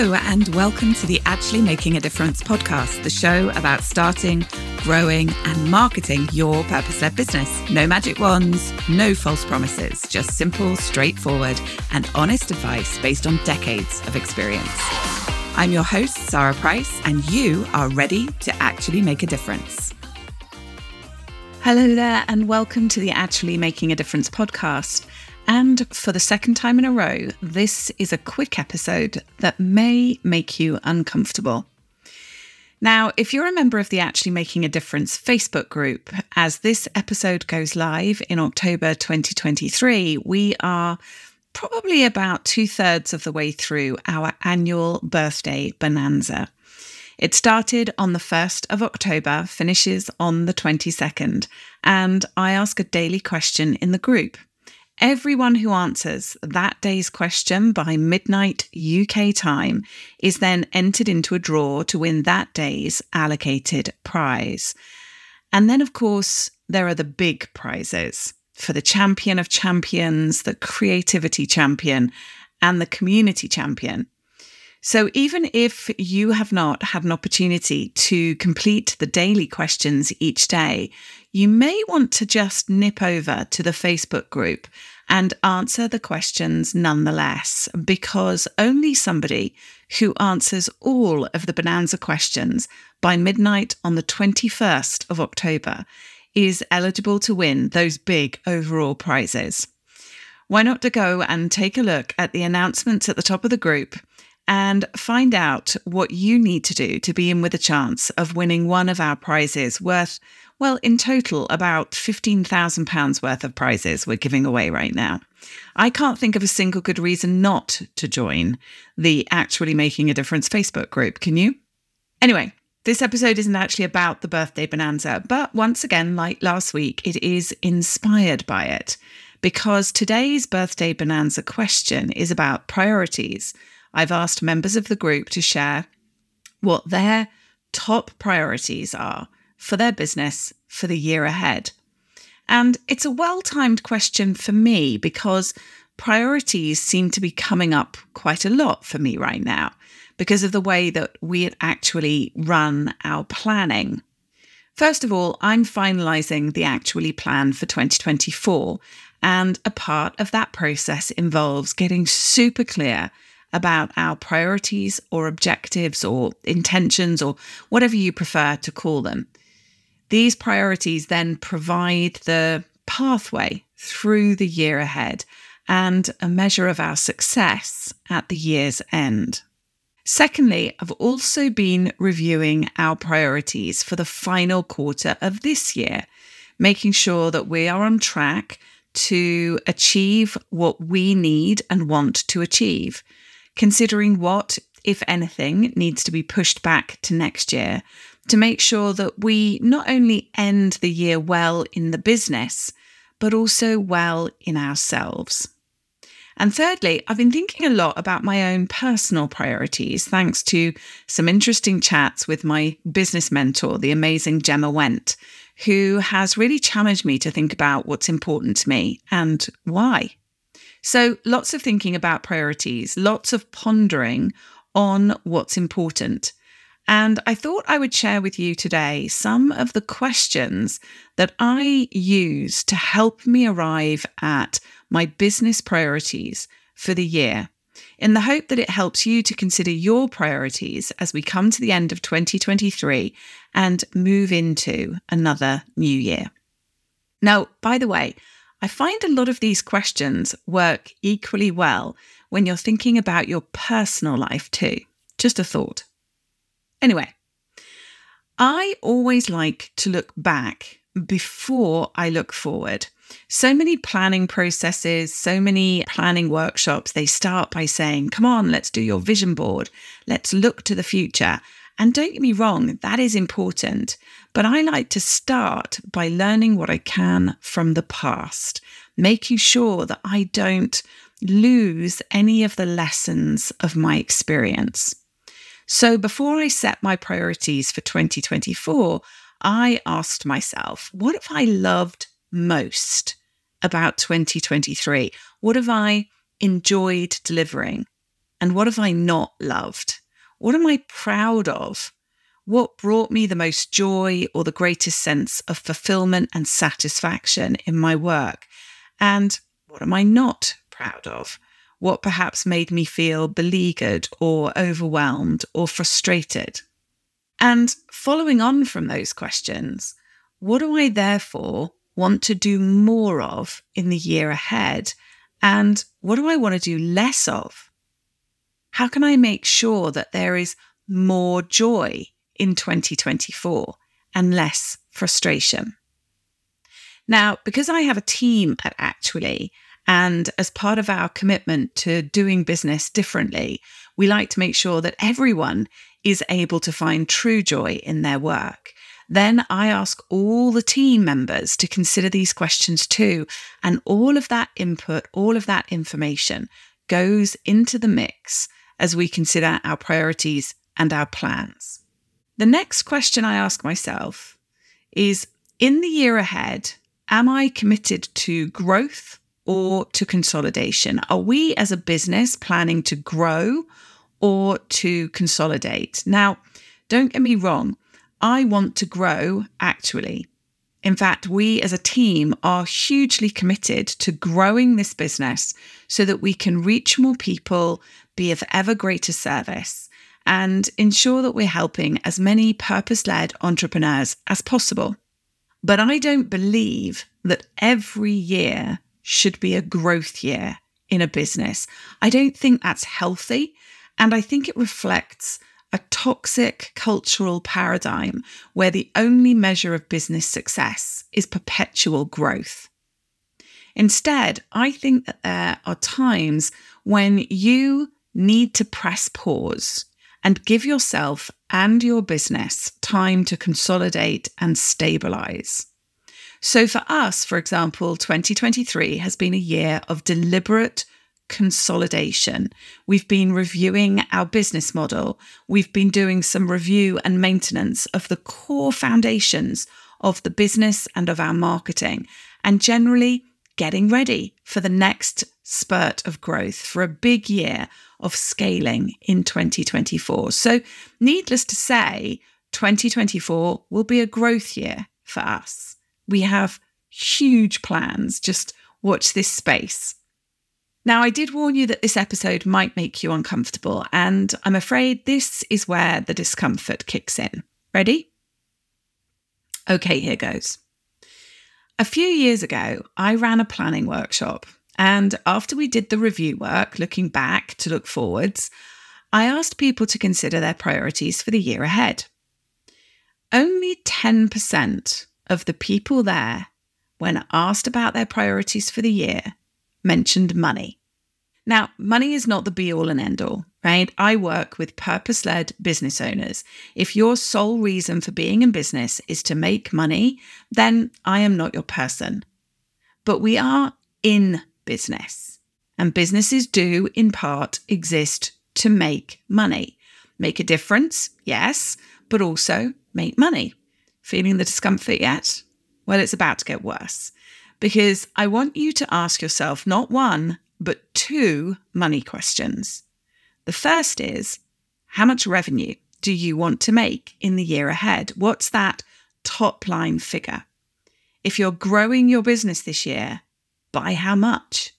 Hello, and welcome to the Actually Making a Difference podcast, the show about starting, growing, and marketing your purpose led business. No magic wands, no false promises, just simple, straightforward, and honest advice based on decades of experience. I'm your host, Sara Price, and you are ready to actually make a difference. Hello there, and welcome to the Actually Making a Difference podcast. And for the second time in a row, this is a quick episode that may make you uncomfortable. Now, if you're a member of the Actually Making a Difference Facebook group, as this episode goes live in October 2023, we are probably about two thirds of the way through our annual birthday bonanza. It started on the 1st of October, finishes on the 22nd, and I ask a daily question in the group. Everyone who answers that day's question by midnight UK time is then entered into a draw to win that day's allocated prize. And then, of course, there are the big prizes for the champion of champions, the creativity champion, and the community champion. So, even if you have not had an opportunity to complete the daily questions each day, you may want to just nip over to the Facebook group and answer the questions nonetheless, because only somebody who answers all of the Bonanza questions by midnight on the 21st of October is eligible to win those big overall prizes. Why not to go and take a look at the announcements at the top of the group and find out what you need to do to be in with a chance of winning one of our prizes worth, well, in total, about £15,000 worth of prizes we're giving away right now. I can't think of a single good reason not to join the Actually Making a Difference Facebook group, can you? Anyway, this episode isn't actually about the birthday bonanza, but once again, like last week, it is inspired by it because today's birthday bonanza question is about priorities I've asked members of the group to share what their top priorities are for their business for the year ahead. And it's a well timed question for me because priorities seem to be coming up quite a lot for me right now because of the way that we actually run our planning. First of all, I'm finalising the actually plan for 2024, and a part of that process involves getting super clear about our priorities or objectives or intentions or whatever you prefer to call them. These priorities then provide the pathway through the year ahead and a measure of our success at the year's end. Secondly, I've also been reviewing our priorities for the final quarter of this year, making sure that we are on track to achieve what we need and want to achieve considering what, if anything, needs to be pushed back to next year to make sure that we not only end the year well in the business, but also well in ourselves. And thirdly, I've been thinking a lot about my own personal priorities, thanks to some interesting chats with my business mentor, the amazing Gemma Went, who has really challenged me to think about what's important to me and why. So, lots of thinking about priorities, lots of pondering on what's important. And I thought I would share with you today some of the questions that I use to help me arrive at my business priorities for the year, in the hope that it helps you to consider your priorities as we come to the end of 2023 and move into another new year. Now, by the way, I find a lot of these questions work equally well when you're thinking about your personal life too. Just a thought. Anyway, I always like to look back before I look forward. So many planning processes, so many planning workshops, they start by saying, Come on, let's do your vision board. Let's look to the future. And don't get me wrong, that is important. But I like to start by learning what I can from the past, making sure that I don't lose any of the lessons of my experience. So before I set my priorities for 2024, I asked myself, what have I loved most about 2023? What have I enjoyed delivering? And what have I not loved? What am I proud of? What brought me the most joy or the greatest sense of fulfillment and satisfaction in my work? And what am I not proud of? What perhaps made me feel beleaguered or overwhelmed or frustrated? And following on from those questions, what do I therefore want to do more of in the year ahead? And what do I want to do less of? How can I make sure that there is more joy in 2024 and less frustration? Now, because I have a team at Actually, and as part of our commitment to doing business differently, we like to make sure that everyone is able to find true joy in their work. Then I ask all the team members to consider these questions too. And all of that input, all of that information goes into the mix as we consider our priorities and our plans. The next question I ask myself is in the year ahead, am I committed to growth or to consolidation? Are we as a business planning to grow or to consolidate? Now, don't get me wrong, I want to grow actually. In fact, we as a team are hugely committed to growing this business so that we can reach more people, be of ever greater service, and ensure that we're helping as many purpose led entrepreneurs as possible. But I don't believe that every year should be a growth year in a business. I don't think that's healthy. And I think it reflects a toxic cultural paradigm where the only measure of business success is perpetual growth. Instead, I think that there are times when you need to press pause and give yourself and your business time to consolidate and stabilize. So, for us, for example, 2023 has been a year of deliberate consolidation. We've been reviewing our business model. We've been doing some review and maintenance of the core foundations of the business and of our marketing, and generally getting ready for the next spurt of growth for a big year of scaling in 2024. So, needless to say, 2024 will be a growth year for us. We have huge plans. Just watch this space. Now, I did warn you that this episode might make you uncomfortable, and I'm afraid this is where the discomfort kicks in. Ready? Okay, here goes. A few years ago, I ran a planning workshop, and after we did the review work, looking back to look forwards, I asked people to consider their priorities for the year ahead. Only 10% of the people there, when asked about their priorities for the year, mentioned money. Now, money is not the be all and end all, right? I work with purpose led business owners. If your sole reason for being in business is to make money, then I am not your person. But we are in business, and businesses do, in part, exist to make money. Make a difference, yes, but also make money. Feeling the discomfort yet? Well, it's about to get worse because I want you to ask yourself not one, but two money questions. The first is how much revenue do you want to make in the year ahead? What's that top line figure? If you're growing your business this year, by how much?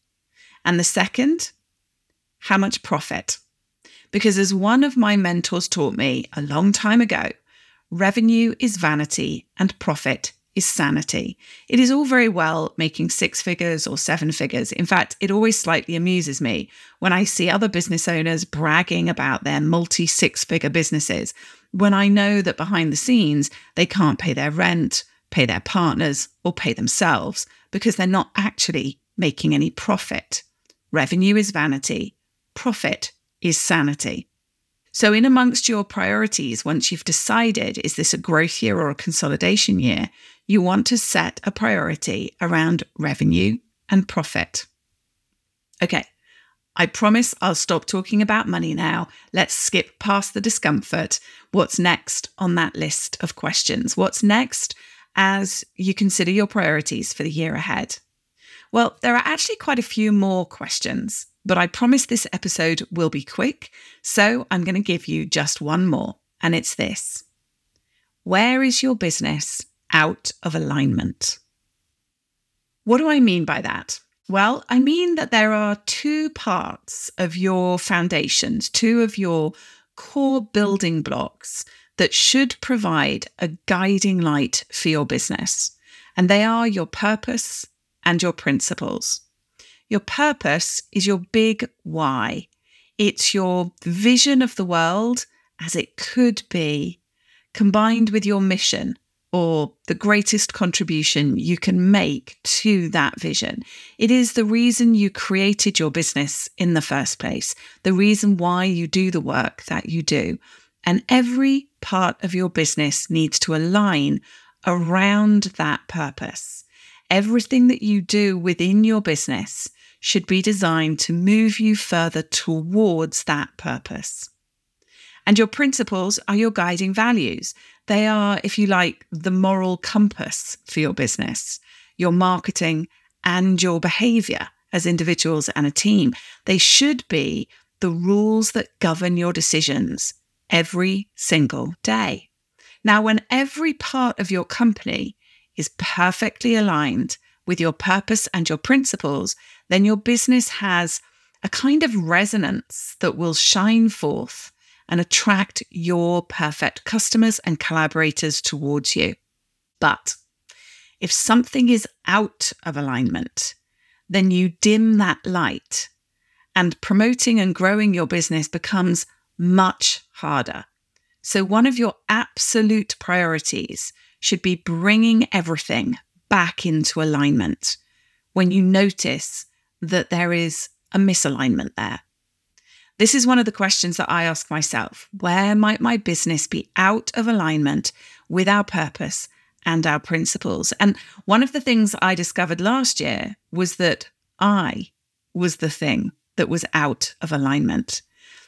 And the second, how much profit? Because as one of my mentors taught me a long time ago, Revenue is vanity and profit is sanity. It is all very well making six figures or seven figures. In fact, it always slightly amuses me when I see other business owners bragging about their multi six figure businesses when I know that behind the scenes they can't pay their rent, pay their partners, or pay themselves because they're not actually making any profit. Revenue is vanity, profit is sanity. So, in amongst your priorities, once you've decided, is this a growth year or a consolidation year, you want to set a priority around revenue and profit. Okay, I promise I'll stop talking about money now. Let's skip past the discomfort. What's next on that list of questions? What's next as you consider your priorities for the year ahead? Well, there are actually quite a few more questions but I promise this episode will be quick, so I'm going to give you just one more, and it's this Where is your business out of alignment? What do I mean by that? Well, I mean that there are two parts of your foundations, two of your core building blocks that should provide a guiding light for your business. And they are your purpose and your principles. Your purpose is your big why. It's your vision of the world as it could be, combined with your mission or the greatest contribution you can make to that vision. It is the reason you created your business in the first place, the reason why you do the work that you do. And every part of your business needs to align around that purpose. Everything that you do within your business should be designed to move you further towards that purpose. And your principles are your guiding values. They are, if you like, the moral compass for your business, your marketing, and your behavior as individuals and a team. They should be the rules that govern your decisions every single day. Now, when every part of your company is perfectly aligned with your purpose and your principles, then your business has a kind of resonance that will shine forth and attract your perfect customers and collaborators towards you. But if something is out of alignment, then you dim that light and promoting and growing your business becomes much harder. So, one of your absolute priorities should be bringing everything back into alignment when you notice that there is a misalignment there. This is one of the questions that I ask myself. Where might my business be out of alignment with our purpose and our principles? And one of the things I discovered last year was that I was the thing that was out of alignment.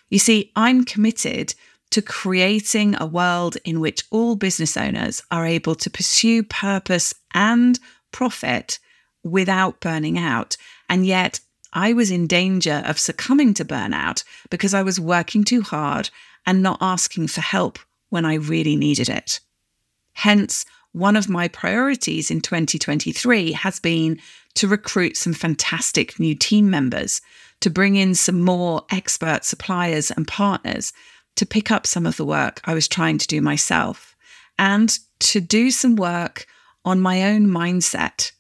You see, I'm committed to creating a world in which all business owners are able to pursue purpose and profit without burning out. And yet, I was in danger of succumbing to burnout because I was working too hard and not asking for help when I really needed it. Hence, one of my priorities in 2023 has been to recruit some fantastic new team members, to bring in some more expert suppliers and partners to pick up some of the work I was trying to do myself, and to do some work on my own mindset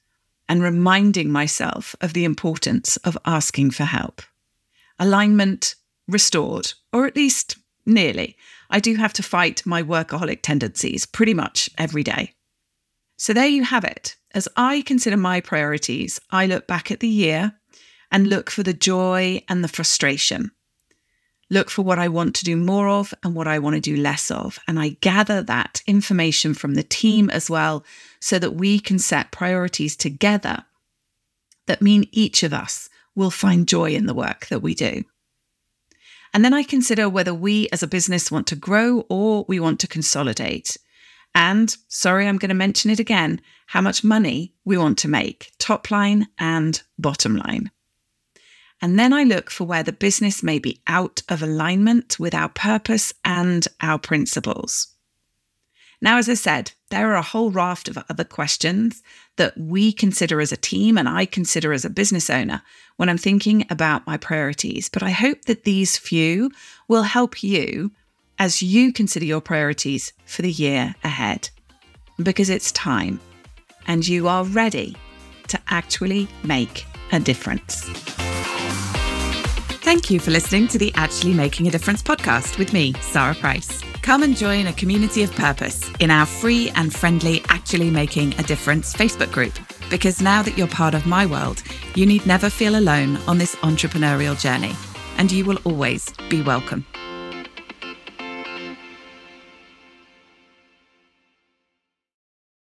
and reminding myself of the importance of asking for help. Alignment restored, or at least nearly. I do have to fight my workaholic tendencies pretty much every day. So there you have it. As I consider my priorities, I look back at the year and look for the joy and the frustration look for what I want to do more of and what I want to do less of. And I gather that information from the team as well, so that we can set priorities together that mean each of us will find joy in the work that we do. And then I consider whether we as a business want to grow or we want to consolidate. And sorry, I'm going to mention it again how much money we want to make, top line and bottom line. And then I look for where the business may be out of alignment with our purpose and our principles. Now, as I said, there are a whole raft of other questions that we consider as a team and I consider as a business owner when I'm thinking about my priorities. But I hope that these few will help you as you consider your priorities for the year ahead. Because it's time and you are ready to actually make a difference. Thank you for listening to the Actually Making a Difference podcast with me, Sara Price. Come and join a community of purpose in our free and friendly Actually Making a Difference Facebook group. Because now that you're part of my world, you need never feel alone on this entrepreneurial journey, and you will always be welcome.